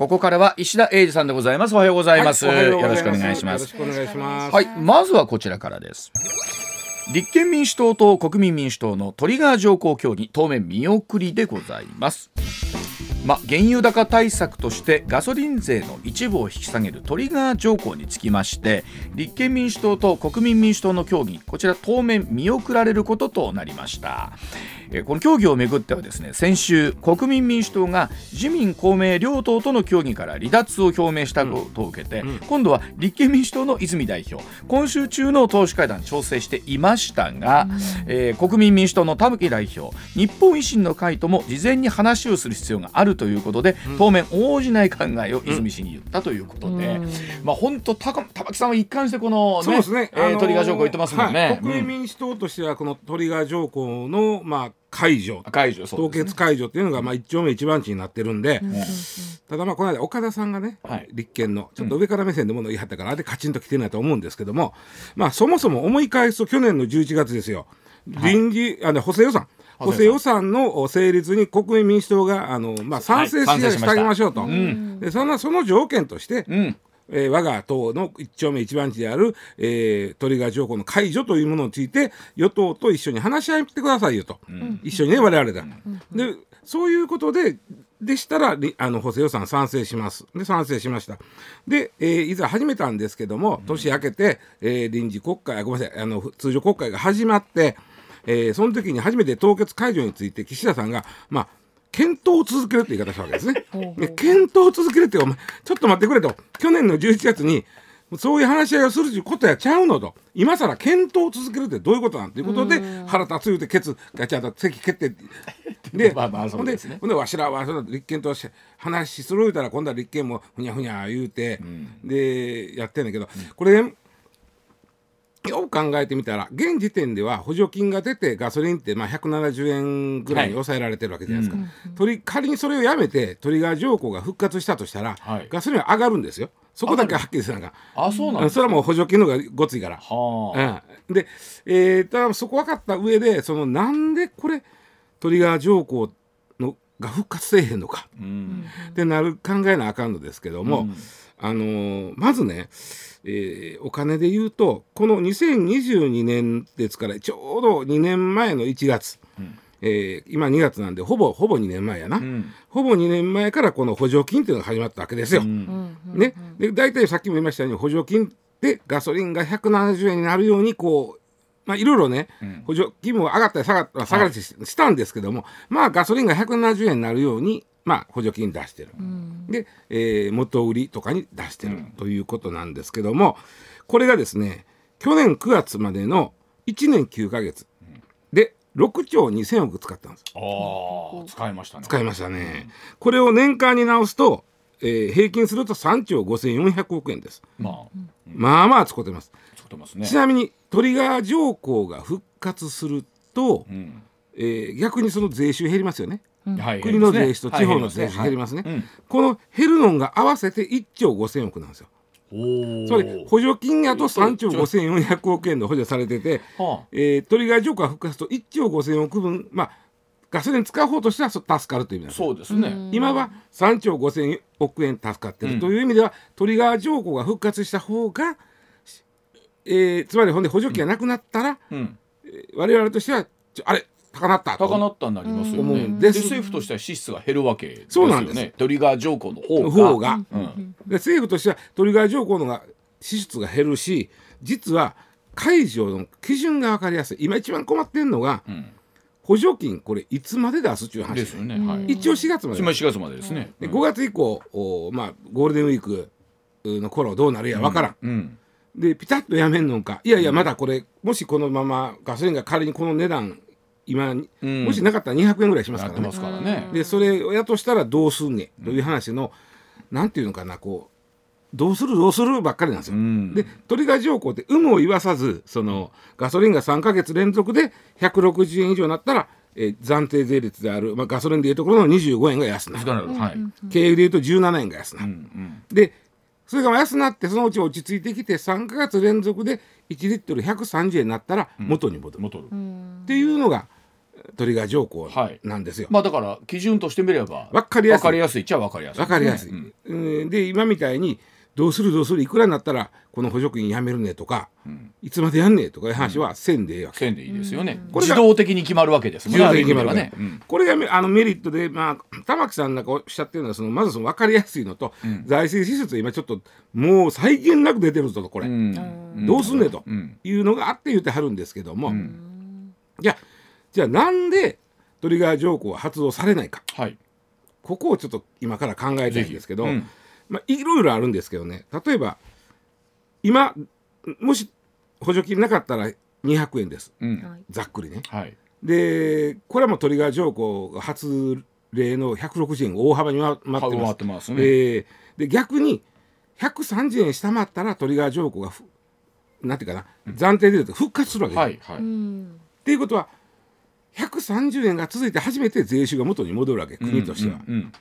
ここからは石田英二さんでございます。おはようございます、はいよろしくお願いします。よろしくお願いします。はいまずはこちらからです。立憲民主党と国民民主党のトリガー条項協議当面見送りでございます。まあ、原油高対策としてガソリン税の一部を引き下げるトリガー条項につきまして立憲民主党と国民民主党の協議こちら当面見送られることとなりましたえーこの協議をめぐってはですね先週国民民主党が自民公明両党との協議から離脱を表明したことを受けて、今度は立憲民主党の泉代表今週中の党首会談調整していましたが、えー国民民主党の田吹代表日本維新の会とも事前に話をする必要があるということで、当面応じない考えを泉氏に言ったということで、まあ本当たか玉木さんは一貫してこの、ねそうですね。えートリガー条項言ってますもんね。はい国民民主党としてはこのトリガー条項のまあ解除うん、解除そう凍結解除っていうのがまあ一丁目一番地になってるんで、ただまあこの間岡田さんがね、はい。立憲のちょっと上から目線でもの言い張ったからあれカチンと来てないと思うんですけどもまあそもそも思い返すと去年の11月ですよ。臨時、あの補正予算。補正予算。の成立に国民民主党があの、まあ、賛成し,、てあげましょうと、でそんなその条件として、うんえー我が党の一丁目一番地である、えートリガー条項の解除というものについて与党と一緒に話し合ってくださいよと、一緒にね我々だ、でそういうことででしたらりあの補正予算賛成します。で賛成しました。で、えーいざ始めたんですけども年明けて、えー臨時国会あごめんなさいあの通常国会が始まって、えーその時に初めて凍結解除について岸田さんがまあ検討を続けるって言い方したわけですね。で検討を続けるってお前ちょっと待ってくれと。去年の11月にそういう話し合いをするということやちゃうのと。今更検討を続けるってどういうことなんていうことで腹立つ言うてケツガチャと席蹴って。で まあまあそうんですね。ほんでわしらはその立憲とし話する言うたら今度は立憲もふにゃふにゃ言うて、でやってんだけど。これねよく考えてみたら現時点では補助金が出てガソリンってまあ170円ぐらいに抑えられてるわけじゃないですか、取り仮にそれをやめてトリガー条項が復活したとしたら、はい。ガソリンは上がるんですよ。そこだけはっきりせなあかんあそうなんですそれはもう補助金の方がごついから。はあ、うん、で、えー、ただそこ分かった上でそのなんでこれトリガー条項のが復活せえへんのか。うん。ってなる考えなあかんのですけども、うんあのーまずね、えーお金で言うとこの2022年ですからちょうど2年前の1月、えー今2月なんでほぼほぼ2年前やな、ん。ほぼ2年前からこの補助金っていうのが始まったわけですよ。うん。ね、で大体さっきも言いましたように補助金でガソリンが170円になるようにこうまあいろいろね、補助金も上がったり下がったり下がったりし,、したんですけどもまあガソリンが170円になるようにまあ補助金出してる、で、えー元売りとかに出してるということなんですけどもこれがですね去年9月までの1年9ヶ月で6兆2000億使ったんです。ああ使いましたね。使いましたね、これを年間に直すと、えー平均すると3兆5400億円です。まあ。まあまあ使ってます、作ってますね。ちなみにトリガー条項が復活すると、うん。えー逆にその税収減りますよね、はい国の税収とはい地方の税収減りますね、はい。うん。この減るのが合わせて1兆5000億なんですよ。つまり補助金やと3兆5400億円で補助されてて、はえートリガー条項が復活と1兆5000億分まあガソリン使う方としてはそ助かるという意味なんですそうですね。今は3兆5000億円助かってるという意味では、トリガー条項が復活した方が、えーつまりほんで補助金がなくなったら、うん。我々としてはあれ高なったと。高なったになりますよね。で政府としては支出が減るわけですよそうなんです。ねトリガー条項の方が。方が、うん。で政府としてはトリガー条項のが支出が減るし実は解除の基準が分かりやすい。今一番困ってんのが、ん。補助金これいつまで出すっていう話ですよね。はい。一応4月まで。今4月までですね。で5月以降おまあゴールデンウィークの頃どうなるや分からん、うんでピタッとやめんのか。いやいやまだこれもしこのままガソリンが仮にこの値段今、ん。もしなかったら200円ぐらいしますからね。らね。でそれをやとしたらどうすんねん？という話の、なんていうのかなこうどうするどうするばっかりなんですよ。ん。でトリガー条項って有無を言わさずそのガソリンが3か月連続で160円以上になったら、えー暫定税率である、まあ、ガソリンでいうところの25円が安なる、なるほどはい。軽油でいうと17円が安なる。うんうん。でそれが安なってそのうち落ち着いてきて3か月連続で1リットル130円になったら元に戻る、戻る。っていうのがトリガー条項なんですよ。まあだから基準としてみればわかりやすい。わかりやすいっちゃわかりやすい。わかりやすい。うん。うん。で今みたいにどうするどうするいくらになったらこの補助金やめるねとか、いつまでやんねとかいう話はせんでええわけ。せんでいいですよね。これが自動的に決まるわけです。もん自動的に決まるね。あ意味ではね。これがめあのメリットで、まあ、玉木さんなんかおっしゃってるのはそのまずその分かりやすいのと、財政支出今ちょっともう際限なく出てるぞとこれ、うん。うん。どうすんねとうん。いうのがあって言ってはるんですけども、じゃあじゃあなんでトリガー条項は発動されないか。はい。ここをちょっと今から考えたいんですけど、うんまあ、いろいろあるんですけどね例えば今もし補助金なかったら200円ですうんはいざっくりね。はい。でこれはもうトリガー条項が発令の160円大幅に上回ってます。ってますね。えーで逆に130円下回ったらトリガー条項がふなんていうかな暫定で言うと復活するわけです。はいはうい。んっていうことは130円が続いて初めて税収が元に戻るわけ国としては。うんうんうん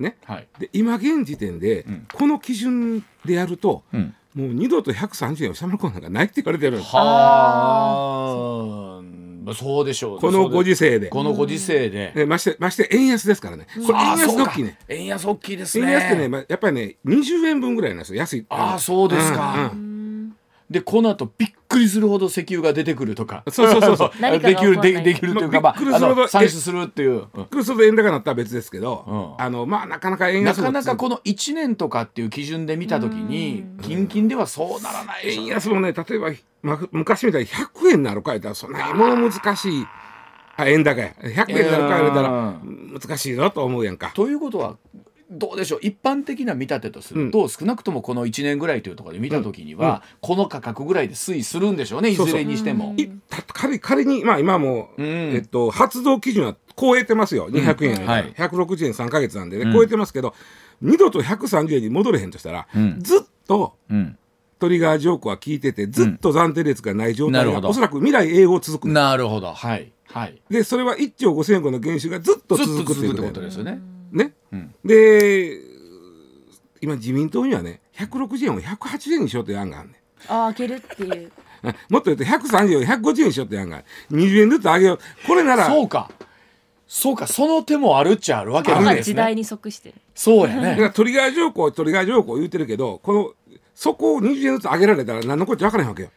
ね、はい。で今現時点で、んこの基準でやると、うんもう二度と130円を下回ることなんかないって言われてるんですはあ。そうでしょう。このご時世で。このご時世で。えましてまして円安ですからね。これ円安の大きいね。円安大きいですね。円安ってね、まあ、やっぱりね20円分ぐらいなんですよ安いあーそうですかうんうんうんでこの後びっくりするほど石油が出てくるとか。そうそうそうそう。できるでできるというか、ままあ、びっくりするほど出するっていう。うんびっくりすると円高になったら別ですけど、うん。あのまあなかなか円な安もかなかこの1年とかっていう基準で見たときに近々ではそうならない。円安もね例えば、まあ、昔みたいに100円になるか言ったらそんなにもう難しい。あ円高や。100円になるか言われたらう難しいぞと思うやんか。ということはどうでしょう？一般的な見立てとすると、少なくともこの1年ぐらいというところで見たときには、この価格ぐらいで推移するんでしょうねいずれにしても。仮仮にまあ今も、うん。えっと、発動基準は超えてますよ。200円、はい。160円3か月なんでね、うん。超えてますけど二度と130円に戻れへんとしたら、うん。ずっとうん。トリガー条項は効いててずっと暫定列がない状態が、なるほど。おそらく未来永劫続く。んですなるほど。はい。はい。でそれは1兆5000億の減収がずっと続くっていうことですよね。ね、うん。で今自民党にはね160円を180円にしようという案があるねああ開けるっていう。あ もっと言うと130円を150円にしようという案がある20円ずつ上げよう。これなら。そうか。そうかその手もあるっちゃあるわけなんですね。まあ時代に即してる。そうやね。だからトリガー条項トリガー条項言うてるけどこのそこを20円ずつ上げられたら何のこっちゃ分からへんわけよ。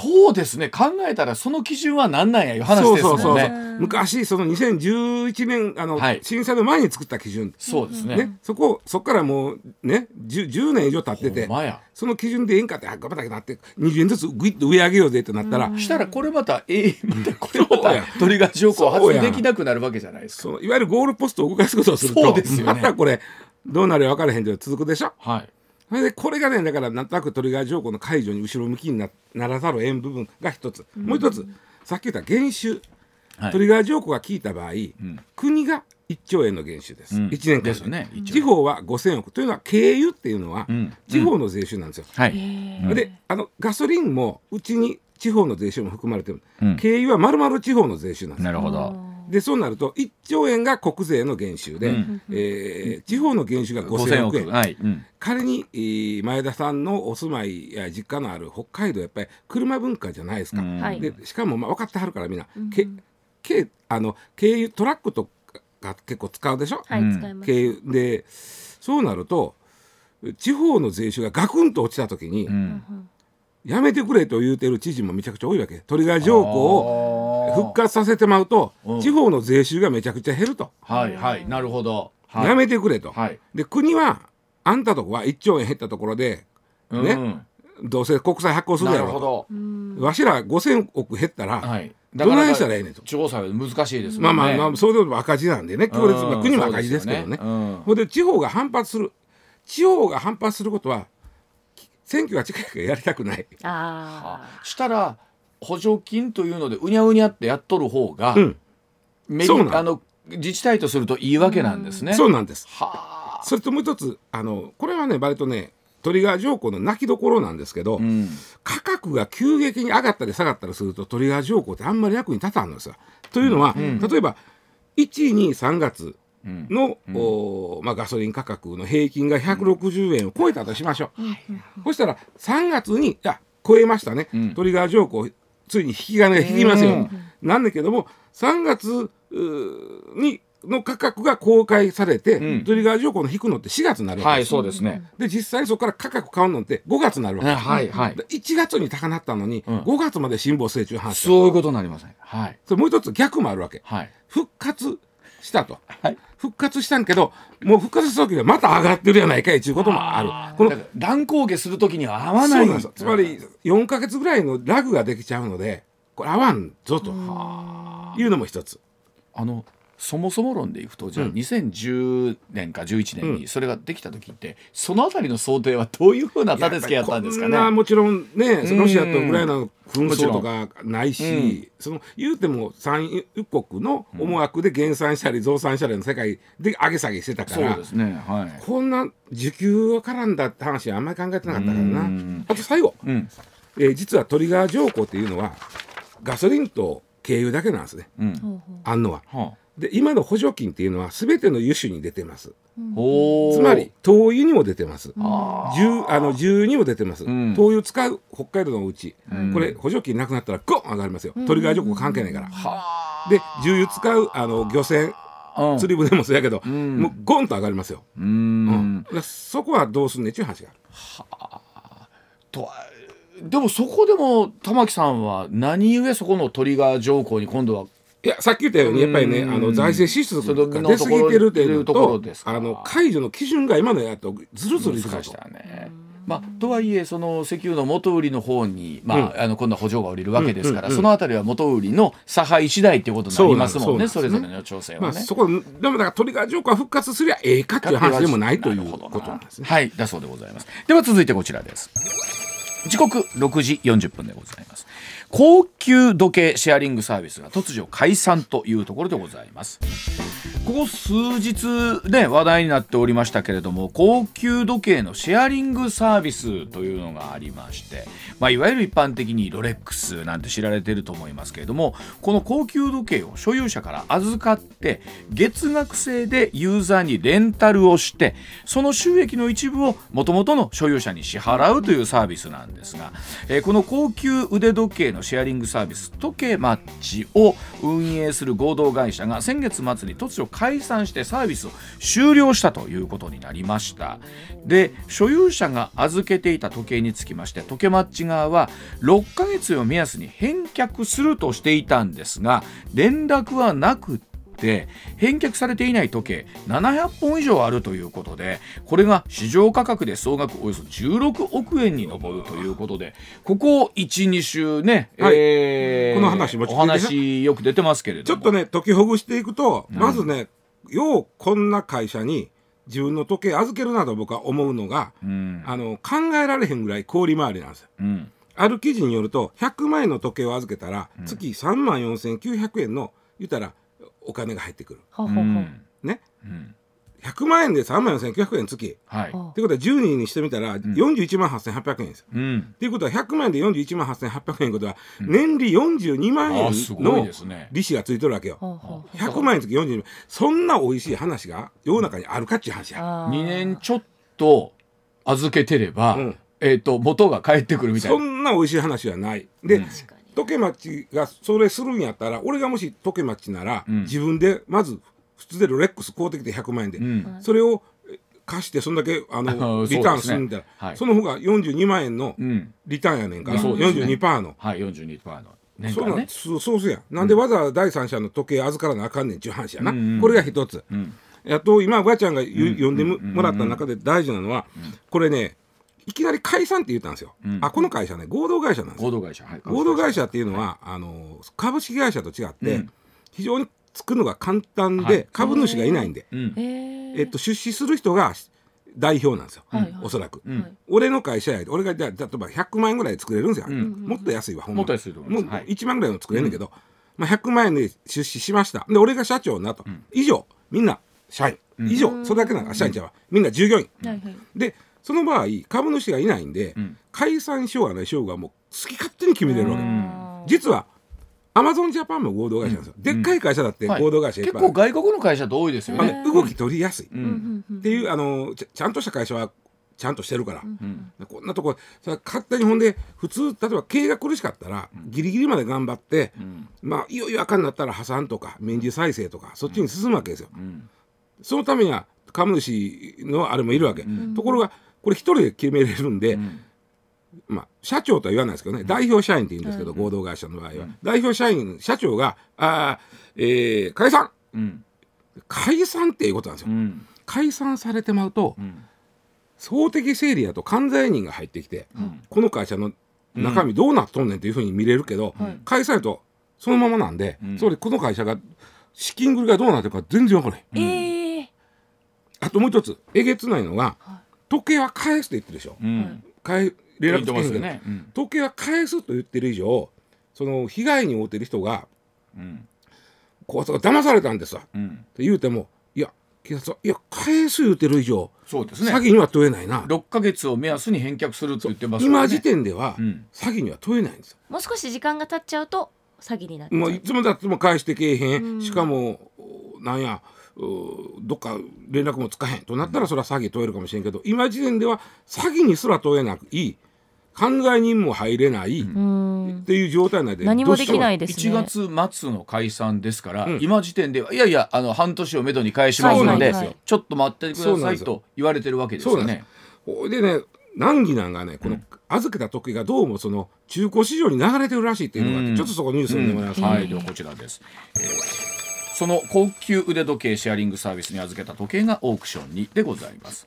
そうですね。考えたらその基準は何なんやいう話ですもんね。そうそうそうそう。昔その2011年あの、はい。震災の前に作った基準、そうですね。ね。そこそこからもうね 10, 10年以上経っててその基準でええんかってあ頑張ったけどなって20円ずつグイッと上上げようぜってなったら、したらこれまたええ またこれまたトリガー条項発そうや動できなくなるわけじゃないですか。いわゆるゴールポストを動かすことをすると。そうですよね。またこれどうなるか分からへんけど続くでしょ。はい。それでこれがねだからなんとなくトリガー条項の解除に後ろ向きになならざるを得ん部分が一つ、もう一つさっき言った減収、はい。トリガー条項が効いた場合、国が1兆円の減収です、うん。1年間。ですね地方は5000億。というのは経由っていうのは、うん。地方の税収なんですよ、はい。であのガソリンもうちに地方の税収も含まれてる、うん。経由はまるまる地方の税収なんですなるほど。でそうなると1兆円が国税の減収で、うん。えー地方の減収が5000 5000億。円億。はい。うん。仮に、えー前田さんのお住まいや実家のある北海道やっぱり車文化じゃないですか、うん。はい。でしかもまあ分かってはるからみんな、けけあの経由トラックとか結構使うでしょ、はいうん。使います。経由。でそうなると地方の税収がガクンと落ちた時に、うんやめてくれと言うてる知事もめちゃくちゃ多いわけトリガー条項を復活させてまうとうん地方の税収がめちゃくちゃ減ると、はいはいなるほど。はいやめてくれと、はい。で国はあんたとこは1兆円減ったところでねうんどうせ国債発行するなやろとるほど。うんわしら5000億減ったら、はい。どないしたらええねんと。調査は難しいですまもんね。あまあまあ、そういうことも赤字なんでね、強烈、国も赤字ですけどね。ほんで、地方が反発する。地方が反発することは、選挙が近いからやりたくない。ああしたら補助金というのでうにゃうにゃってやっとる方が、うん、メリそうなのあの自治体とするといいわけなんですね。そうなんです。はあ。それともう一つ、あの、これはね、割とね、トリガー条項の泣きどころなんですけど、うん。価格が急激に上がったり下がったりするとトリガー条項ってあんまり役に立たんのですよ。というのは、例えば1、2、3月うん。の、おーまあ、ガソリン価格の平均が160円を超えたとしましょう。そしたら3月にいや超えましたね、うん。トリガー条項ついに引き金が引きますよ、うん。なんだけども3月にの価格が公開されて、うん。トリガー条項の引くのって4月になるわはいけです、そうですね、で実際にそこから価格変わるのって5月になるわけです、はいはいで1月に高なったのに、うん。5月まで辛抱せい中話そういうことになりますね。はい。それもう一つ逆もあるわけ。はい。復活したと。はい。復活したんけどもう復活した時はまた上がってるやないかいっていうこともある。この乱高下するときには合わなないんですよ。つまり4か月ぐらいのラグができちゃうのでこれ合わんぞというのも一つ。あのそもそも論でいくとじゃあうん。2010年か11年にそれができた時って、そのあたりの想定はどういうふうな立て付けやったんですかこんなね。もちろんねうん。ロシアとウクライナの紛争とかないし、うん。その言うても産油国の思惑で減産したり増産したりの世界で上げ下げしてたから。こんな需給が絡んだって話はあんまり考えてなかったからうなん。あと最後、うん。えー実はトリガー条項っていうのはガソリンと軽油だけなんですね。うん。あんのは。はで今の補助金っていうのは全ての油種に出てます。うつまり灯油にも出てます。あの重油にも出てます、うん。灯油使う北海道のうち、うん。これ補助金なくなったらゴン上がりますよ、トリガー条項関係ないから、はあ。で重油使うあの漁船うん。釣り船もそうやけど、ん。もうゴンと上がりますよ、ううん。そこはどうすんねんっていう話があ。るとはでもそこでも玉木さんは何故そこのトリガー条項に今度はいやさっき言ったようにやっぱりねうんあの財政支出が出過ぎてるっていうのところとですかあの解除の基準が今のやとずるずるいくぞと。ね。まあ、とはいえその石油の元売りの方に、まあうんあの今度は補助が下りるわけですから、うんうんうんそのあたりは元売りの差配次第っていうことになりますもんねそそれぞれの調整まあ、はね。そこでもだからトリガー条項が復活すりゃええかっていう話でもないということなんですね。はい、だそうでございます。では続いてこちらです。時刻6時40分でございます。高級時計シェアリングサービスが突如解散というところでございます。ここ数日ね話題になっておりましたけれども高級時計のシェアリングサービスというのがありまして、まあ、いわゆる一般的にロレックスなんて知られていると思いますけれどもこの高級時計を所有者から預かって月額制でユーザーにレンタルをしてその収益の一部を元々の所有者に支払うというサービスなんですが、えーこの高級腕時計のシェアリングサービス時計マッチを運営する合同会社が先月末に突如解散してサービスを終了したということになりました。で所有者が預けていた時計につきまして時計マッチ側は6ヶ月を目安に返却するとしていたんですが連絡はなくって返却されていない時計700本以上あるということでこれが市場価格で総額およそ16億円に上るということでここ12週ね、はい。えーこの話もお話よく出てますけれども。ちょっとね解きほぐしていくと、うん。まずねようこんな会社に自分の時計預けるなと僕は思うのが、うん。あの考えられへんぐらい氷回りなんですよ。うん。ある記事によると100万円の時計を預けたら、月3万4900円の言ったらお金が入ってくる。うほうほう。ほうね？うん。100万円で3万4900円月。はい。ほってことは10人にしてみたら41万8800円ですよ。うん。っていうことは100万円で41万8800円ことは年利42万円のですね。利子がついてるわけよ。ほうほうほう。100万円の時42万。そんな美味しい話が世の中にあるかっていう話や。あー。2年ちょっと預けてれば、うん。えっ、と元が返ってくるみたいそなんな美味しい話はない。で、時計マッチがそれするんやったら俺がもし時計マッチなら、うん。自分でまず普通でロレックス買うてきて100万円で、うん。それをえ貸してそんだけあの リターンするんだ。らはい。その方が42万円のうん。リターンやねんから、そうですね。42パーの。はい42%の年そうなん間ねそうそうせや。なんでわざわざ第三者の時計預からなあかんねんっていう話やな、うんうんこれが一つ、うん。やっと今ばあちゃんがん読んでももらった中で大事なのは、これねいきなり解散って言ったんですよ、うん。あこの会社ね合同会社なんですよ。合同会社。はい。合同会社っていうのは、あの株式会社と違って、うん。非常に作るのが簡単で、はい。株主がいないんで、うん。えー。えっと、出資する人が代表なんですよ、はいはい。おそらく、うん。はい。俺の会社や俺がじゃあ例えば100万円ぐらいで作れるんですよ、うん。もっと安いわほんまもっと安いと思いもうますはい。1万ぐらいの作れんねんけど、まあ、100万円で出資しました。で俺が社長になと、ん。以上みんな社員、うん。以上それだけなんか社員ちゃうわみんな従業員。はいはい。でその場合株主がいないんで、うん。解散しようがないしようがもう好き勝手に決めれるわけ、ん。実はアマゾンジャパンも合同会社なんですよ、でっかい会社だってはい合同会社いっ結ぱいある、構外国の会社って多いですよね。ね動き取りやすい、っていうあのちゃんとした会社はちゃんとしてるから、うん。こんなとこさ勝手にほんで普通例えば経営が苦しかったら、ギリギリまで頑張って、うん。まあいよいよあかんなったら破産とか民事再生とかそっちに進むわけですよ。うん。そのためには株主のあれもいるわけ、ん。ところがこれ一人で決めれるんで、うん。まあ、社長とは言わないですけどね、代表社員って言うんですけど、合同会社の場合は、代表社員社長が「あーえー解散。うん。解散」っていうことなんですよ。うん。解散されてまうとうん。法的整理やと関西人が入ってきて、ん。この会社の中身どうなっとんねんっていうふうに見れるけど、はい。解散やとそのままなんで、うん。それこの会社が資金繰りがどうなってるか全然わからへん。ええあともう一つえげつないのが、は時計は返すと言ってるでしょ。うん。返連絡つけへん言ってますけどよね。うん。時計は返すと言ってる以上その被害に遭ってる人がうん。こう騙されたんですわ。ってうん言うてもいや警察はいや返す言うてる以上、そうですね。詐欺には問えないな。6ヶ月を目安に返却するって言ってますからね今時点では、うん。詐欺には問えないんですよ。もう少し時間が経っちゃうと詐欺になっちゃう。もういつもだっても返してけえへん、うん。しかもおなんやうどっか連絡もつかへんとなったらそれは詐欺問えるかもしれんけど今時点では詐欺にすら問えなくいい。犯罪人も入れないっうん。ていう状態内で何もできないいですね。1月末の解散ですから、うん。今時点ではいやいやあの半年をめどに返しますので、ちょっと待ってくださいと言われてるわけですよね。で。ね難儀なんがねこの預けた時がどうもその中古市場に流れてるらしいっていうのがあって、うん。ちょっとそこニュース読んでもらいます、はい、ではこちらです。えーその高級腕時計シェアリングサービスに預けた時計がオークションにでございます。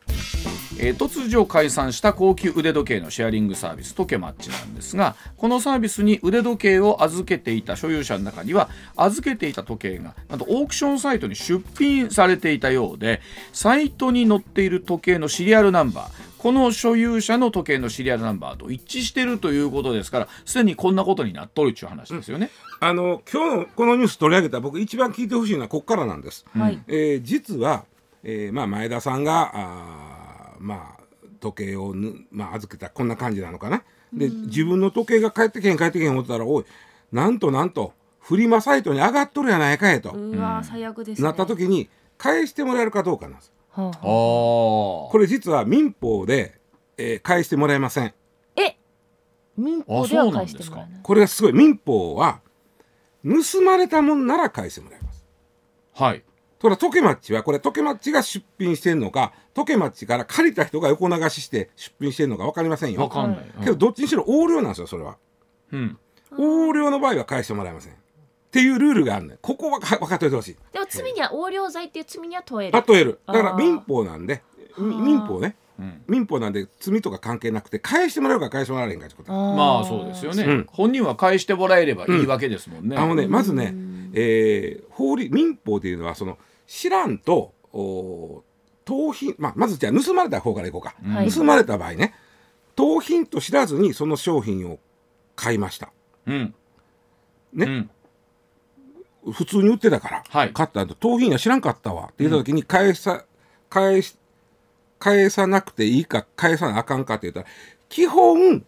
えー突如解散した高級腕時計のシェアリングサービストケマッチなんですがこのサービスに腕時計を預けていた所有者の中には預けていた時計がなんとオークションサイトに出品されていたようでサイトに載っている時計のシリアルナンバーこの所有者の時計のシリアルナンバーと一致しているということですからすでにこんなことになっとるっていう話ですよね。あの今日のこのニュース取り上げた僕一番聞いてほしいのはここからなんです、はい。えー実は、えーまあ、前田さんがあーまあ時計をぬ、まあ、預けたこんな感じなのかな。で自分の時計が帰ってけん帰ってけん思ったらおいなんとなんとフリマサイトに上がっとるやないかいと、うわー最悪ですね。なった時に返してもらえるかどうかなんですはあ。はあ。これ実は民法で、えー返してもらえません。え民法では返してもらえない。これがすごい。民法は盗まれたもんなら返してもらいます。はい。ところがトケマッチはこれトケマッチが出品してんのかトケマッチから借りた人が横流しして出品してんのか分かりませんよ。わかんない。けどどっちにしろ横領なんですよそれは。うん。横領の場合は返してもらえませんっていうルールがあるねここはか分かっておいてほしい。でも罪には横領罪っていう罪には問える。例える。だから民法なんでみ民法ね。うん。民法なんで罪とか関係なくて返してもらえるか返してもらえへんかってことまあそうですよね、うん。本人は返してもらえればいいわけですもんね。あのねまずね、えー法律民法っていうのはその知らんとお盗品、まあ、まずじゃあ盗まれた方からいこうか、はい。盗まれた場合ね盗品と知らずにその商品を買いました。うん。ね。うん普通に売ってたから、はい。買った後盗品や知らんかったわ。って言った時に返さ、返し返さなくていいか返さなあかんかって言ったら基本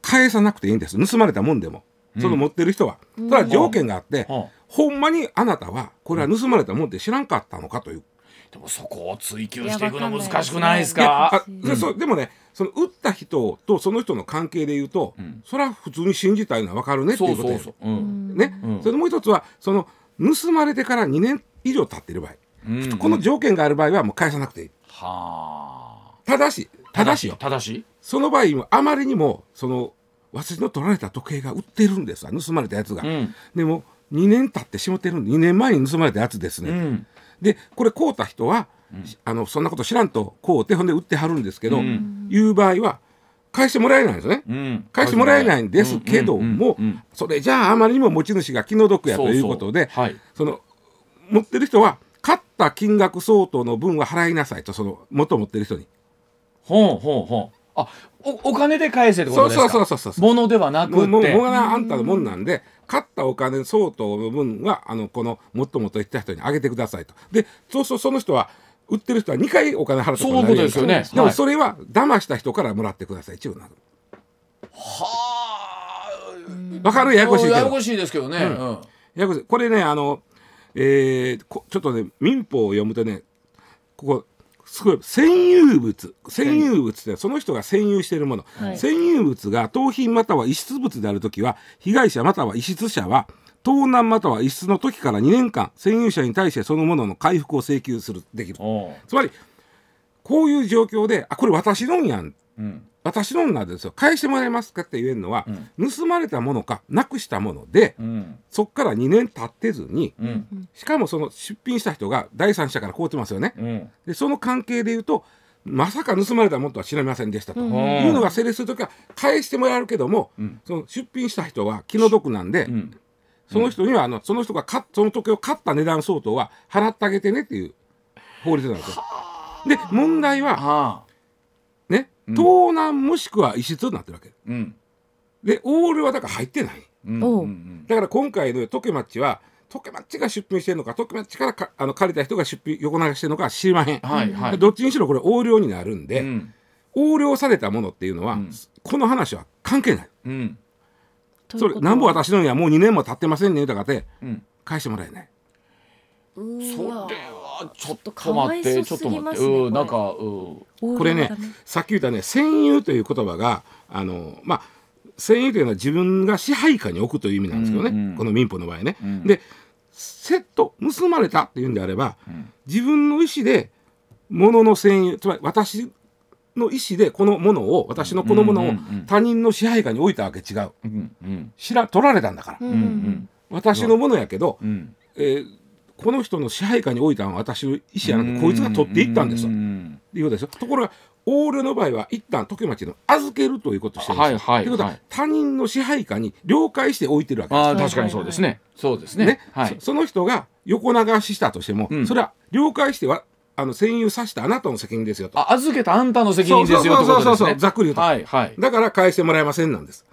返さなくていいんです。盗まれたもんでも。その持ってる人は、ただ条件があって、はあほんまにあなたはこれは盗まれたもんって知らんかったのかという。でもそこを追求していくの難しくないですか？でそうでもねその売った人とその人の関係で言うと、んそれは普通に信じたいのは分かるねってそいううことやそうそう。うん。ね、うんそれでもう一つはその盗まれてから2年以上経っている場合、うんこの条件がある場合はもう返さなくていいはあ。ただしただしよただし。その場合もあまりにもその私の取られた時計が売ってるんですわ盗まれたやつが、うん。でも2年経ってしもってるんで2年前に盗まれたやつですね、うん。でこれ買うた人は、あのそんなこと知らんと買うてほんで売ってはるんですけど、うんいう場合は返してもらえないんですね。うん。返してもらえないんですけどもうんうんうんそれじゃああまりにも持ち主が気の毒やということではい。その持ってる人は買った金額相当の分は払いなさいとその元持ってる人にほうほうほう。あ、おお金で返せってことですか？そうそうそうそうそう物ではなくて。もうがあんたのもんなんで買ったお金相当の分はあのこのもっともっと言った人にあげてくださいと。でそうそうその人は売ってる人は2回お金払ってそういうことですよね。ではい。もそれは騙した人からもらってください一応なる。はあ。わかる？ややこしいけど。ややこしいですけどね。うんうん。ややこしい。これねあの、えーこちょっとね民法を読むとねここすごい占有物。占有物ってその人が占有しているもの、はい。占有物が盗品または遺失物であるときは被害者または遺失者は盗難または遺失の時から2年間占有者に対してそのものの回復を請求する。できる。つまりこういう状況であこれ私のんやん。うん私のんなんですよ。返してもらえますかって言えるのは、盗まれたものかなくしたものでうん。そっから2年経ってずにうん。しかもその出品した人が第三者から買うてますよね。うん。でその関係で言うとまさか盗まれたものとは知りませんでしたと、うん。いうのが成立するときは返してもらえるけども、ん。その出品した人は気の毒なんで、うん。その人にはあのその人が買っその時計を買った値段相当は払ってあげてねっていう法律なんですよ。で問題は盗難もしくは遺失になってるわけ。うん。でオールはだから入ってない。うん。だから今回のトケマッチはトケマッチが出品してるのかトケマッチからかあの借りた人が出品横流してるのかは知りまへん、はいはい。どっちにしろこれ横領になるんで、うん。横領されたものっていうのは、うん。この話は関係ない。うん。それなんぼ私のにはもう2年も経ってませんね言うたかてうん。返してもらえない。そそれはちょっとか待って。ちょっと待って。うんなんかここれねさっき言ったね占有という言葉があのまあ占有というのは自分が支配下に置くという意味なんですけどね、うんうんこの民法の場合ね、うん。でセット盗まれたっていうんであれば、ん。自分の意思で物の占有つまり私の意思でこのものを私のこのものを他人の支配下に置いたわけ違う。うんうん。知ら取られたんだから、うんううん。ん私のものやけど、うん。えーこの人の支配下に置いたのは私の意思じゃなくてこいつが取っていったんですよ。っうんていうことですよ。ところが横領の場合は一旦時町の預けるということをしてるんですよ。はいはい。ということは、はい他人の支配下に了解して置いてるわけです。あ確かにそうですね。そうですね。ね。はい。そその人が横流ししたとしても、うん。それは了解してはあの占有させたあなたの責任ですよと。あ預けたあんたの責任ですよとそうそうそうそうざっくり言うと。はいはい。だから返してもらえませんなんです。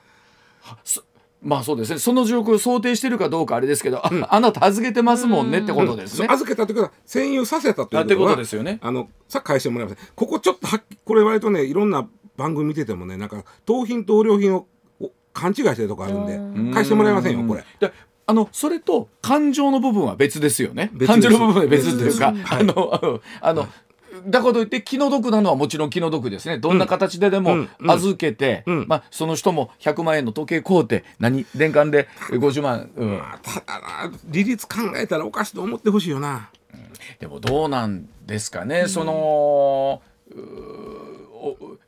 まあそうですね。その状況を想定してるかどうかあれですけど、ああなた預けてますもんねってことですね。そう預けたということは占有させたというあってことはことですよね。あのさあ返してもらえません。ここちょっとはこれ割とねいろんな番組見ててもねなんか盗品と横領品をお勘違いしてるとこあるんでうん。返してもらえませんよこれ。であのそれと感情の部分は別ですよね。感情の部分は別というか、別です。あの、あの、だからといって気の毒なのはもちろん気の毒ですね。どんな形ででもうんうん預けて、うんまあその人も100万円の時計買うて、何年間で50万、うん。まあただな利率考えたらおかしいと思ってほしいよな。でもどうなんですかね。その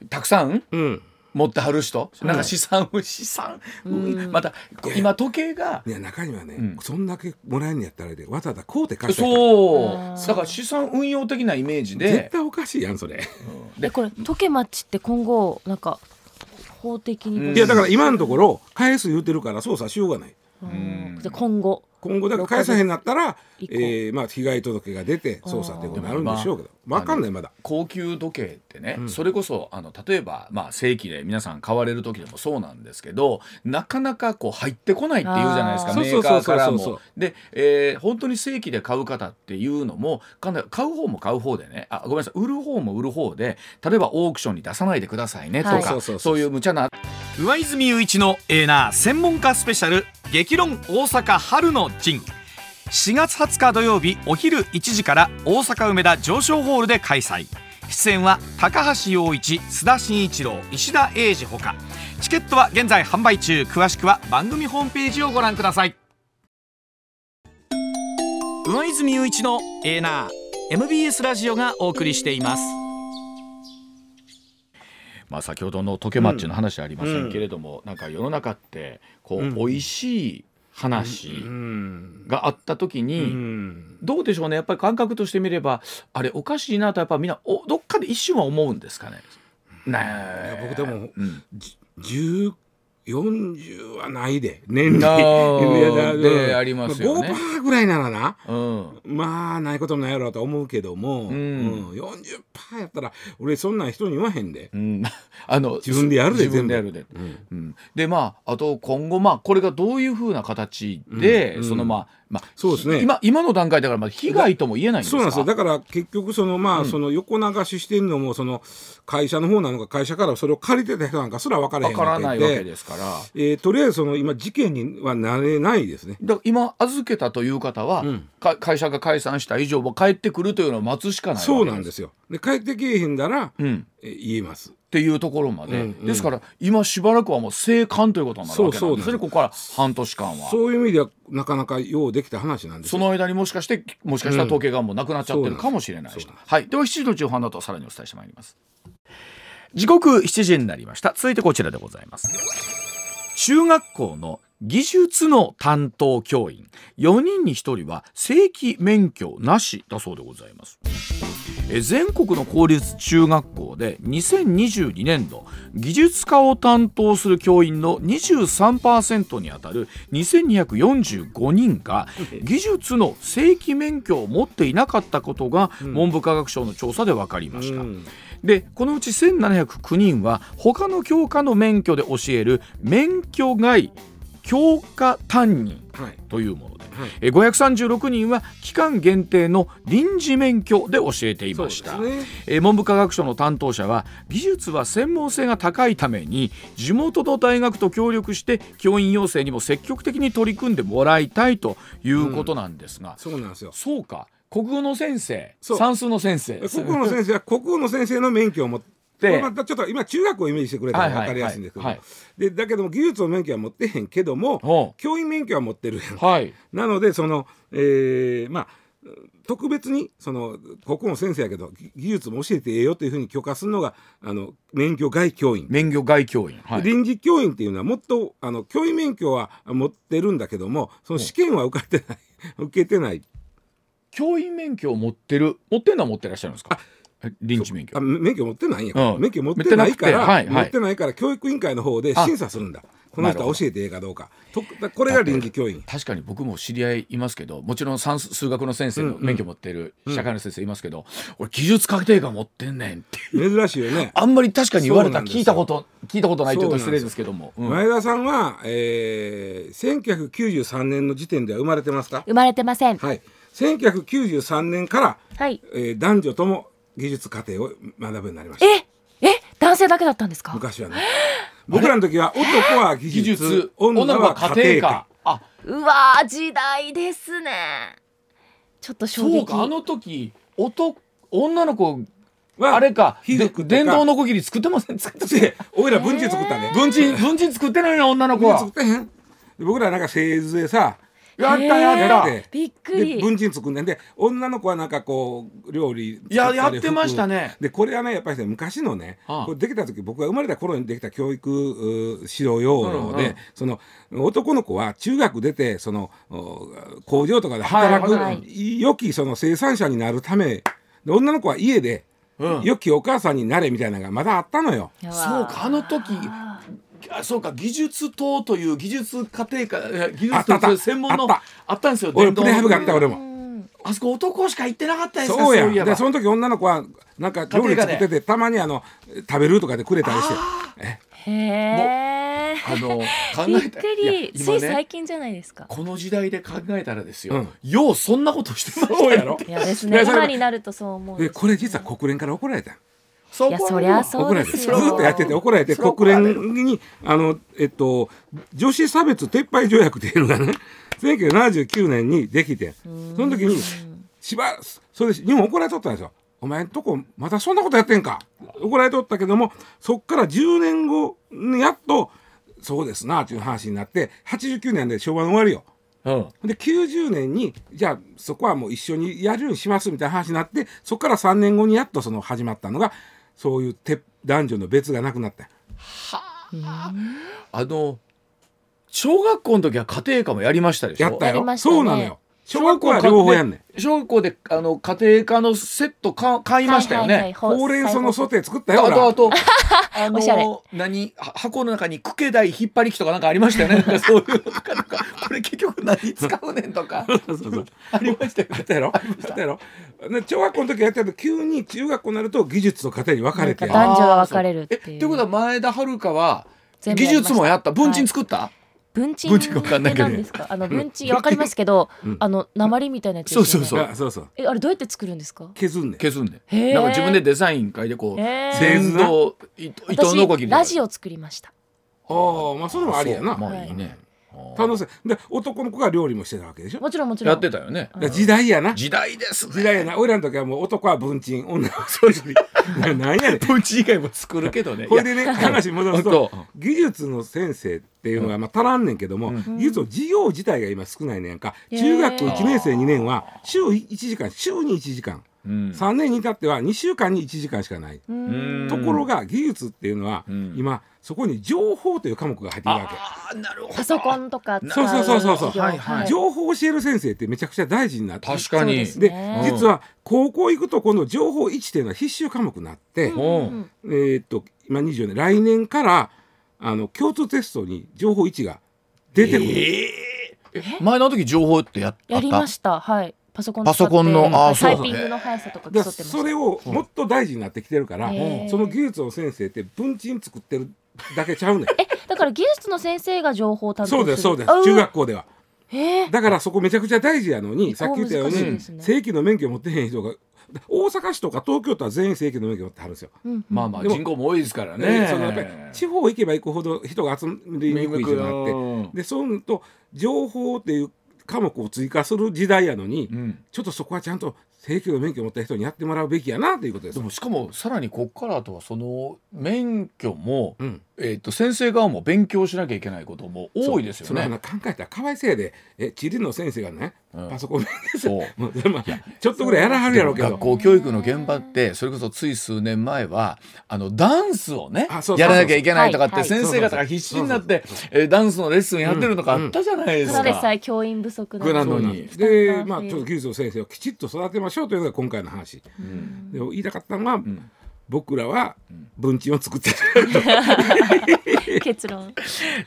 たくさんうん。持ってはる人、なんか資産を資産、うん。またこ今時計がいや中にはね、うん。そんだけもらえんのやったらでわざわざこうて貸した人そう。だから資産運用的なイメージ絶で対おかしいやんそれ。でこれトケマッチって今後なんか法的にう。んいやだから今のところ返す言うてるから操作しようがない。うん。じゃあ今後。今後だから返さへんなったら、えーまあ被害届が出て捜査っていうことになるんでしょうけど、わかんないまだ。高級時計ってね、それこそあの例えば、まあ、正規で皆さん買われる時でもそうなんですけどなかなかこう入ってこないっていうじゃないですかメーカーからそうそうそうそうも。で、えー本当に正規で買う方っていうのもかなり買う方も買う方でねあごめんなさい売る方も売る方で例えばオークションに出さないでくださいねとか、はい。そうそうそう。そういう無茶な。上泉雄一のエーナー専門家スペシャル激論大阪春の陣。4月20日土曜日お昼1時から大阪梅田上昇ホールで開催。出演は高橋洋一須田慎一郎石田英二ほか。チケットは現在販売中。詳しくは番組ホームページをご覧ください。上泉雄一のエーナー MBS ラジオがお送りしています。まあ、先ほどの時計マッチの話ありませんけれども、なんか世の中ってこう、うん。美味しい話うん。があった時に、うん。どうでしょうね。やっぱり感覚としてみればあれおかしいなとやっぱみんなおどっかで一瞬は思うんですかね。ね僕でもうん。10 40はないで年あ齢ーいやだでありますよね。まあ5%ぐらいならな。うん。まあないこともないやろうと思うけども、ん。うん。40%やったら俺そんなん人に言わへんで。うん、あの自分でやるで自分でやるで、うんうん、でまああと今後まあこれがどういうふうな形で、うん。そのまあまあ、そうですね。今今の段階だからまあ被害とも言えないんですか？そうなんですよ。だから結局そのまあ、その横流ししてるのもその会社の方なのか会社からそれを借りてた人なんかすら分からへんわからないわけでですから。えーとりあえずその今事件にはなれないですね。だから今預けたという方は、ん。か会社が解散した以上は帰ってくるというのを待つしかないわけそうなんですよ。で帰ってけえへんだら、うん。えー言えます。っていうところまで、うんうん。ですから今しばらくはもう生還ということになるわけなんですね。ここから半年間は。そそういう意味ではなかなかようできた話なんですよ。の間にもしかしてもしかしたら統計がもうなくなっちゃってるかもしれないし、そうなんはい。では7時の中半だとさらにお伝えしてまいります。時刻7時になりました。続いてこちらでございます。中学校の技術の担当教員。4人に1人は正規免許なしだそうでございますえ全国の公立中学校で2022年度技術科を担当する教員の23%にあたる2245人が技術の正規免許を持っていなかったことが文部科学省の調査で分かりました。うん。でこのうち1709人は他の教科の免許で教える免許外教科担任はい。というもの。で、はい。え536人は期間限定の臨時免許で教えていました、ね。えー文部科学省の担当者は技術は専門性が高いために地元の大学と協力して教員養成にも積極的に取り組んでもらいたいということなんですが、そうなんですよ。そうか。国語の先生。算数の先生。国語の先生は国語の先生の免許を持って。これまたちょっと今中学をイメージしてくれたら分かりやすいんですけど、はい。はいでだけども技術の免許は持ってへんけどもほ教員免許は持ってるやん。うはい。なのでその、えーまあ特別にその国語の先生やけどぎ技術も教えてええよというふうに許可するのがあの免許外教員、免許外教員。はい。臨時教員っていうのはもっとあの教員免許は持ってるんだけどもその試験は受かってない。受けてない。教員免許を持ってる持ってんのは持ってらっしゃるんですか？臨時免許。あ免許持ってないんや、うん。免許持ってないから持ってなくてはいはい。持ってないから教育委員会の方で審査するんだ。この人は教えてええかどうか。とだこれが臨時教員。確かに僕も知り合いいますけどもちろん算数数学の先生のうんうん。免許持ってる社会の先生いますけど、俺技術確定が持ってんねんって珍しいよね。あんまり確かに言われた聞いたこと聞いたことないって言うと失礼ですけども、うん。前田さんは、えー、1993年の時点では生まれてますか？生まれてません。はい。1993年から、はい。えー男女とも技術課程を学ぶようになりました。ええ男性だけだったんですか？昔はね。僕らの時は男は技技術術女は女の子は家庭科。あ。うわー時代ですね。ちょっと衝撃。そうかあの時男女の子はあれか電動のこぎり作ってません作ってで俺ら文鎮作ったね。文鎮文鎮作ってないな女の子文は鎮作ってへん。で僕らなんか製図でさやったやった。でびっくでり文鎮作んねん。で女の子はなんかこう料理いや作ったりやってましたね。服でこれはねやっぱりね昔のね、はあ。これできた時僕が生まれた頃にできた教育う指導要領で、うんうんその男の子は中学出てそのお工場とかで働く、はい良きその生産者になるためで女の子は家で、うん。良きお母さんになれみたいなのがまだあったのよ。そうかあの時あそうか技術棟という技術家庭科え技術とあったあったいう専門のあった。あったんですよ俺電動プレハブがあった俺も。あそこ男しか行ってなかったですかそうや。いえば。でその時女の子はなんか料理作っててたまにあの食べるとかでくれたりして。え？へえあの考びっえたくいやりつい最近じゃないですか。この時代で考えたらですよ、うん。ようそんなことしてましたそうやろ。いやですね。今になるとそう思うでこれ実は国連から怒られたそいやそりゃそう怒られてずっとやってて怒られて国連にあのえっと女子差別撤廃条約っていうのがね 1979年にできてその時にしばそれで日本怒られとったんですよ。お前んとこまたそんなことやってんか。怒られとったけどもそっから10年後にやっとそうですなっていう話になって89年で昭和の終わりよ。うん。で90年にじゃあそこはもう一緒にやるようにしますみたいな話になってそこから3年後にやっとその始まったのがそういうて男女の別がなくなった。あの小学校の時は家庭科もやりましたでしょ？やったよ、やりましたね。そうなのよ小学校は両方やんねん。小学校であの家庭科のセットか買いましたよね、はいはいはいほうれん草のソテー作ったよあとあと あおしゃれの何は箱の中にクケ台引っ張り機とかなんかありましたよね。なんかそういうのとかなんか。これ結局何使うねんとか。そうそうありましたよね。あったやろ？あったやろ？で小学校の時やったけど急に中学校になると技術と家庭に分かれて男女が分かれるっていう。えということは前田遥は技術もやった？文鎮作った、文鎮文鎮か？んなですかあの文鎮わかりますけど、うん。あの鉛みたいなやつですよね。そうそうあそうそう。えあれどうやって作るんですか？削んねん。消すん。でへー。なんか自分でデザイン書いてこうへー。電動糸糸のこぎラジオ作りました。ああまあそれもありやな。そう。まあいいね楽しい。で男の子が料理もしてたわけでしょ？もちろんもちろん。やってたよね。だから時代やな。時代です時代やな。俺らの時はもう男は文鎮女は 掃除ななんやねん。文鎮以外も作るけどね。これでね話戻すと本技術の先生っていうのがまあ足らんねんけども、技術の授業自体が今少ないねんか。中学校1年生2年は週1時間週に1時間。うん。3年に至っては2週間に1時間しかない、うん。ところが技術っていうのは、ん。今そこに情報という科目が入っているわけ。あーなるほど。パソコンとか使そうそうそうそうそう。はいはい。情報を教える先生ってめちゃくちゃ大事になって。確かに。で実は高校行くと今度情報1っていうのは必修科目になって、うんえーっと今24年来年からあの共通テストに情報1が出てくる、えー。前の時情報ってやった？やりました。はい。パソコンパソコンのあーそうタイピングの速さとか競だってました。それをもっと大事になってきてるから、その技術の先生って文鎮作ってるだけちゃうねん。えだから技術の先生が情報を担当する。そうですそうです。中学校では。だからそこめちゃくちゃ大事やのにさっき言ったようにね。正規の免許持ってへん人が大阪市とか東京都は全員正規の免許持ってはるんですよ。うんまあまあでも人口も多いですからね。ねそのやっぱり地方行けば行くほど人が集まりにくい人があってでそういうのと情報っていう科目を追加する時代やのに、うん。ちょっとそこはちゃんと正規の免許を持った人にやってもらうべきやなということです。で。もしかもさらにこっからあとはその免許も、うんえー、と先生側も勉強しなきゃいけないことも多いですよそのね。話考えたらかわいそうやで。え地理の先生がね、うん。パソコンそう。ちょっとぐらいやらはるやろうけど。学校教育の現場ってそれこそつい数年前はあのダンスをねあそうそうそうやらなきゃいけないとかって先生方が必死になってえーダンスのレッスンやってるのがあったじゃないですか。ただでさえ教員不足なののにでまあちょっと技術の先生をきちっと育てましょうというのが今回の話。うん。で言いたかったのは、ん僕らは文鎮を作ってる。結論。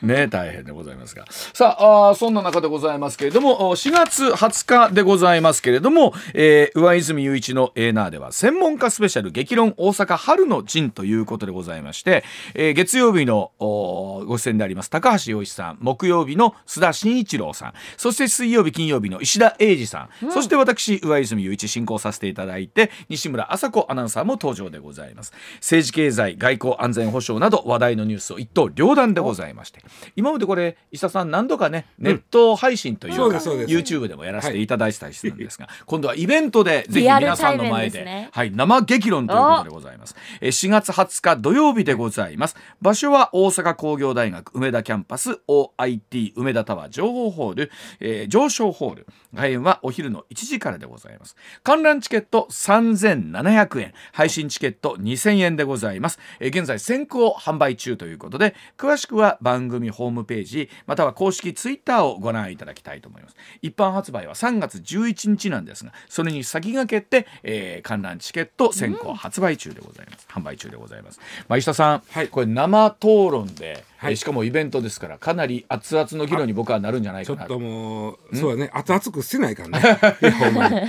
ね大変でございますが。さああーそんな中でございますけれどもお4月20日でございますけれども、えー上泉雄一のエーナーでは専門家スペシャル激論大阪春の陣ということでございまして、えー月曜日のおご出演であります高橋洋一さん木曜日の須田慎一郎さんそして水曜日金曜日の石田英二さん、そして私上泉雄一進行させていただいて西村麻子アナウンサーも登場でございます政治経済外交安全保障など話題のニュースを一刀両断でございまして今までこれ石田さん何度かねネット配信というか、そうですそうです YouTube でもやらせていただいてたりするんですが、今度はイベントで ぜひ皆さんの前でねはい、生激論ということでございます。えー4月20日土曜日でございます。場所は大阪工業大学梅田キャンパス OIT 梅田タワー情報ホール、えー上昇ホール。開演はお昼の1時からでございます。観覧チケット3700円、配信チケット2000円でございます。えー現在先行販売中ということで、詳しくは番組ホームページ、または公式ツイッターをご覧いただきたいと思います。一般発売は3月11日なんですが、それに先駆けて、えー観覧チケット先行発売中でございます。販売中でございます。まあ、石田さん、はいこれ生討論で、はい。えーしかもイベントですから、かなり熱々の議論に僕はなるんじゃないかな。ちょっともうそうだね。熱々くしてないからね。いやほんまに。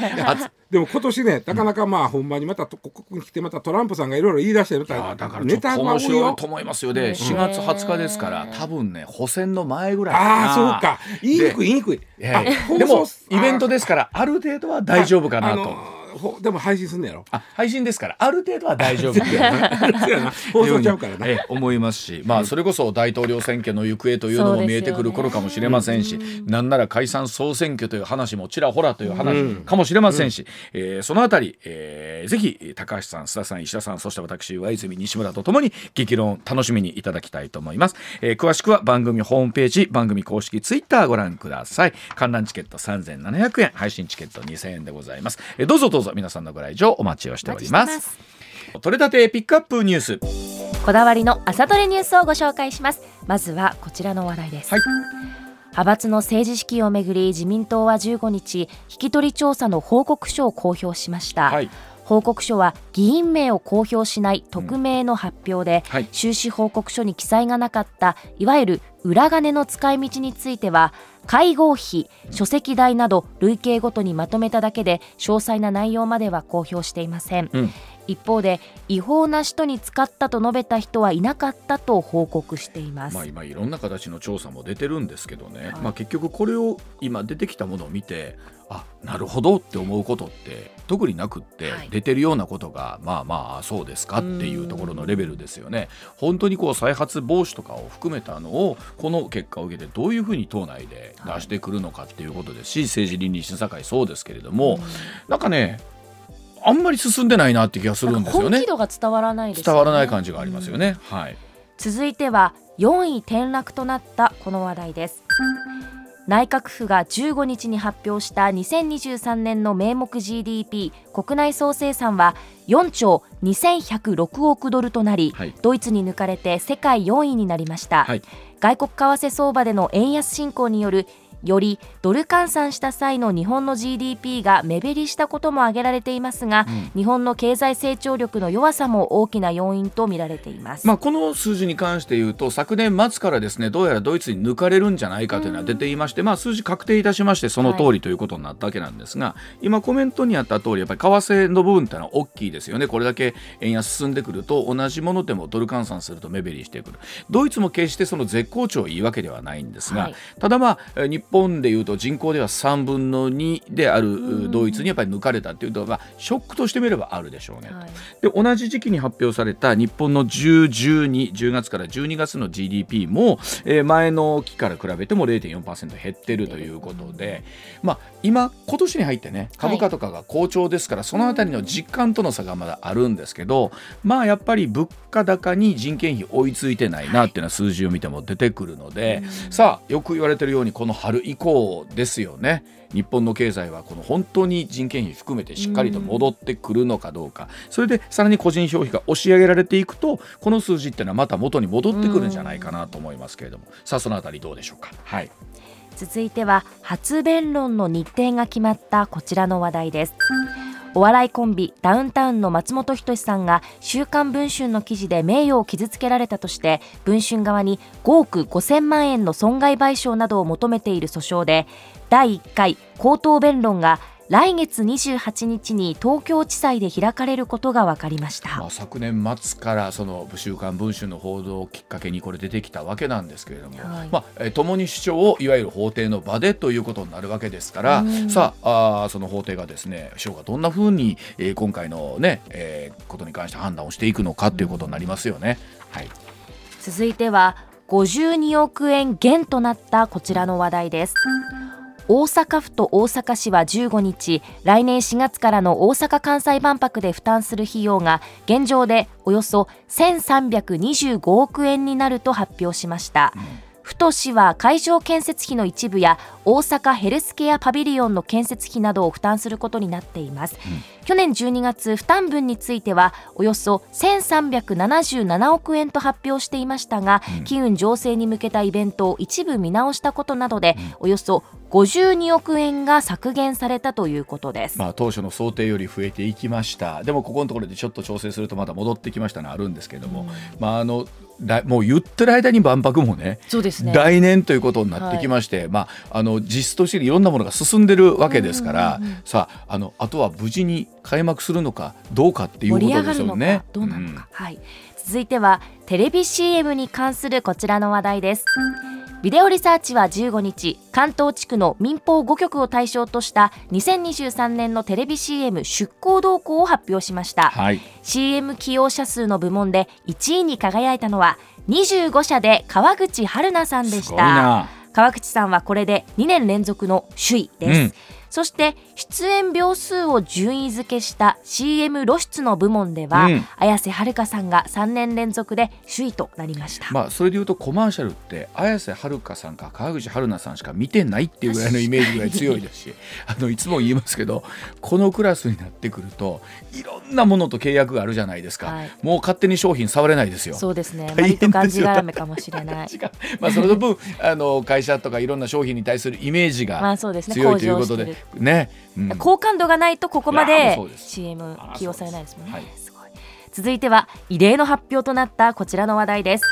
でも今年ねなかなかまあほんまにまたとここに来てまたトランプさんがいろいろ言い出してまただからネタが多いよ面白いと思いますよ。で、4月20日ですから多分ね補選の前ぐらい。ああそうか。言いにくい言いにくい。でもイベントでですからある程度は大丈夫かなと。ほでも配信すんのやろ？あ配信ですから。ある程度は大丈夫。放送ちゃうからな。ええ思いますし、まあ、それこそ大統領選挙の行方というのも見えてくる頃かもしれませんし、なんなら解散総選挙という話もちらほらという話かもしれませんし、えーそのあたり、えーぜひ高橋さん須田さん石田さんそして私上泉西村とともに激論楽しみにいただきたいと思います、えー詳しくは番組ホームページ番組公式ツイッターご覧ください。観覧チケット3700円配信チケット2000円でございます、えーどうぞどうぞ皆さんのご来場お待ちをしております。取れたてピックアップニュース。こだわりの朝トレニュースをご紹介します。まずはこちらの話題です、はい。派閥の政治資金をめぐり自民党は15日聞き取り調査の報告書を公表しました、はい。報告書は議員名を公表しない匿名の発表で、はい。収支報告書に記載がなかったいわゆる裏金の使い道については会合費書籍代など累計ごとにまとめただけで詳細な内容までは公表していません、うん。一方で違法な使途に使ったと述べた人はいなかったと報告しています、まあ、今いろんな形の調査も出てるんですけどね、はい。まあ、結局これを今出てきたものを見てあなるほどって思うことって特になくってはい出てるようなことが、まあまあそうですかっていうところのレベルですよね。本当にこう再発防止とかを含めたのをこの結果を受けてどういうふうに党内で出してくるのかっていうことですし、政治倫理審査会そうですけれども、なんかねあんまり進んでないなって気がするんですよね本気。度が伝わらないでね伝わらない感じがありますよね。はい。続いては4位転落となったこの話題です内閣府が15日に発表した2023年の名目 GDP 国内総生産は4兆2106億ドルとなり、はい。ドイツに抜かれて世界4位になりました、はい。外国為替相場での円安進行によるよりドル換算した際の日本の GDP が目減りしたことも挙げられていますが、日本の経済成長力の弱さも大きな要因と見られています。まあ、この数字に関して言うと昨年末からですねどうやらドイツに抜かれるんじゃないかというのは出ていまして、まあ、数字確定いたしましてその通りということになったわけなんですが、今コメントにあった通りやっぱり為替の部分ってのは大きいですよね。これだけ円安進んでくると同じものでもドル換算すると目減りしてくる。ドイツも決してその絶好調をいいわけではないんですが、はい。ただまあえー日本でいうと人口では3分の2であるドイツにやっぱり抜かれたっていうと、まあ、ショックとしてみればあるでしょうね。はい。で同じ時期に発表された日本の10、12、10月から12月の GDP も、えー前の期から比べても0.4%減ってるということで、まあ、今、今年に入ってね株価とかが好調ですから、そのあたりの実感との差がまだあるんですけど、まあ、やっぱり物価高に人件費追いついてないなっていうのは数字を見ても出てくるので、さあよく言われてるようにこの春以降ですよね。日本の経済はこの本当に人件費含めてしっかりと戻ってくるのかどうか、それでさらに個人消費が押し上げられていくとこの数字っていうのはまた元に戻ってくるんじゃないかなと思いますけれども、さあそのあたりどうでしょうか？はい続いては発弁論の日程が決まったこちらの話題ですお笑いコンビダウンタウンの松本人志さんが週刊文春の記事で名誉を傷つけられたとして文春側に5億5000万円の損害賠償などを求めている訴訟で第1回口頭弁論が来月28日に東京地裁で開かれることが分かりました、まあ、昨年末からその「週刊文春」の報道をきっかけにこれ出てきたわけなんですけれども、はい。まあえー共に主張をいわゆる法廷の場でということになるわけですから、さああーその法廷がですね司法がどんなふうに、えー今回のね、えーことに関して判断をしていくのかということになりますよね。はい。続いては52億円減となったこちらの話題です大阪府と大阪市は15日来年4月からの大阪・関西万博で負担する費用が現状でおよそ1325億円になると発表しました、府と市は会場建設費の一部や大阪ヘルスケアパビリオンの建設費などを負担することになっています、去年12月負担分についてはおよそ1377億円と発表していましたが、機運醸成に向けたイベントを一部見直したことなどで、およそ52億円が削減されたということです、まあ、当初の想定より増えていきました。でもここのところでちょっと調整するとまた戻ってきましたのあるんですけれども、まあ、あのだもう言ってる間に万博もねそうですね。来年ということになってきまして、まあ、あの実質としていろんなものが進んでるわけですから、さああのあとは無事に開幕するのかどうかっていうことですよね。どうなのか、はい、続いてはテレビ CM に関するこちらの話題ですビデオリサーチは15日関東地区の民放5局を対象とした2023年のテレビ CM 出向動向を発表しました、はい。CM 起用者数の部門で1位に輝いたのは25社で川口春奈さんでした。な。川口さんはこれで2年連続の首位です、うんそして出演秒数を順位付けした CM 露出の部門では、うん。綾瀬はるかさんが3年連続で首位となりました、まあ、それでいうとコマーシャルって綾瀬はるかさんか川口春奈さんしか見てないっていうぐらいの イメージぐらい強いですしあのいつも言いますけどこのクラスになってくるといろんなものと契約があるじゃないですか、はい。もう勝手に商品触れないですよ。そうですね。大変ですよ。割とがんじがらめかもしれないまあその分あの会社とかいろんな商品に対するイメージまが強いということでね、うん。好感度がないとここまで CM あ起用されないですもんね、い。続いては異例の発表となったこちらの話題です。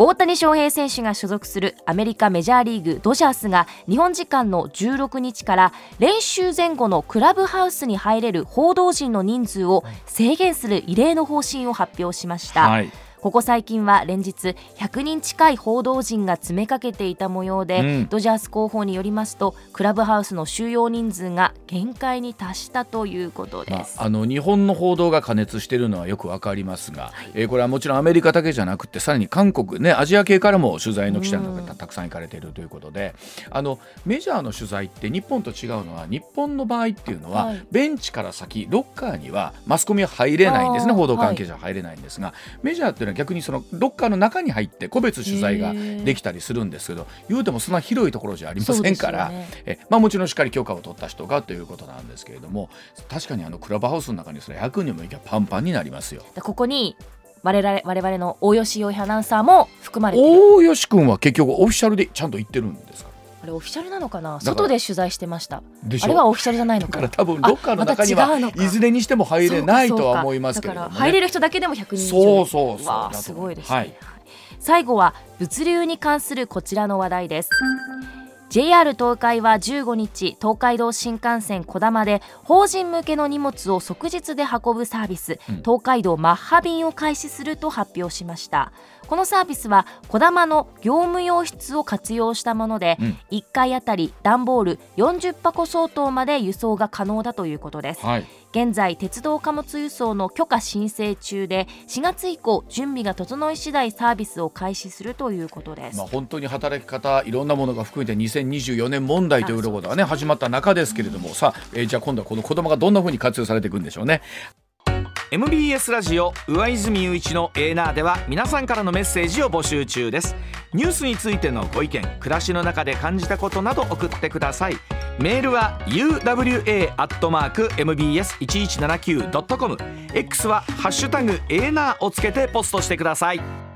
大谷翔平選手が所属するアメリカメジャーリーグドジャースが日本時間の16日から練習前後のクラブハウスに入れる報道陣の人数を制限する異例の方針を発表しました。はいここ最近は連日100人近い報道陣が詰めかけていた模様で、うん、ドジャース広報によりますとクラブハウスの収容人数が限界に達したということです、まあ、あの日本の報道が過熱しているのはよくわかりますが、はい、えー、これはもちろんアメリカだけじゃなくてさらに韓国ねアジア系からも取材の記者の方たくさん行かれているということで、あのメジャーの取材って日本と違うのは日本の場合っていうのは、はい、ベンチから先ロッカーにはマスコミは入れないんですね報道関係者は入れないんですが、はい、メジャーっていうのは逆にそのロッカーの中に入って個別取材ができたりするんですけど言うてもそんな広いところじゃありませんから、ね、えまあ、もちろんしっかり許可を取った人がということなんですけれども確かにあのクラブハウスの中にそれ100人もいけばパンパンになりますよ。ここに我々我々の大吉洋平アナウンサーも含まれて大吉君は結局オフィシャルでちゃんと言ってるんですか？あれオフィシャルなのかな？外で取材してました。あれはオフィシャルじゃないのか。だから多分ロッカーの中にはいずれにしても入れないとは思いますけど、ね、入れる人だけでも100人以上。そうそうそう。すごいですね、はい。最後は物流に関するこちらの話題です JR 東海は15日東海道新幹線こだまで法人向けの荷物を即日で運ぶサービス、うん、東海道マッハ便を開始すると発表しました。このサービスはこだまの業務用室を活用したもので、うん、1回あたり段ボール40箱相当まで輸送が可能だということです、はい、現在鉄道貨物輸送の許可申請中で4月以降準備が整い次第サービスを開始するということです、まあ、本当に働き方いろんなものが含めて2024年問題というころがね始まった中ですけれども、さあ、えー、じゃあ今度はこの子供がどんなふうに活用されていくんでしょうね。MBS ラジオ上泉雄一のエーナーでは皆さんからのメッセージを募集中です。ニュースについてのご意見暮らしの中で感じたことなど送ってください。メールは uwa.mbs1179.com X は「ハッシュタグエーナー」をつけてポストしてください。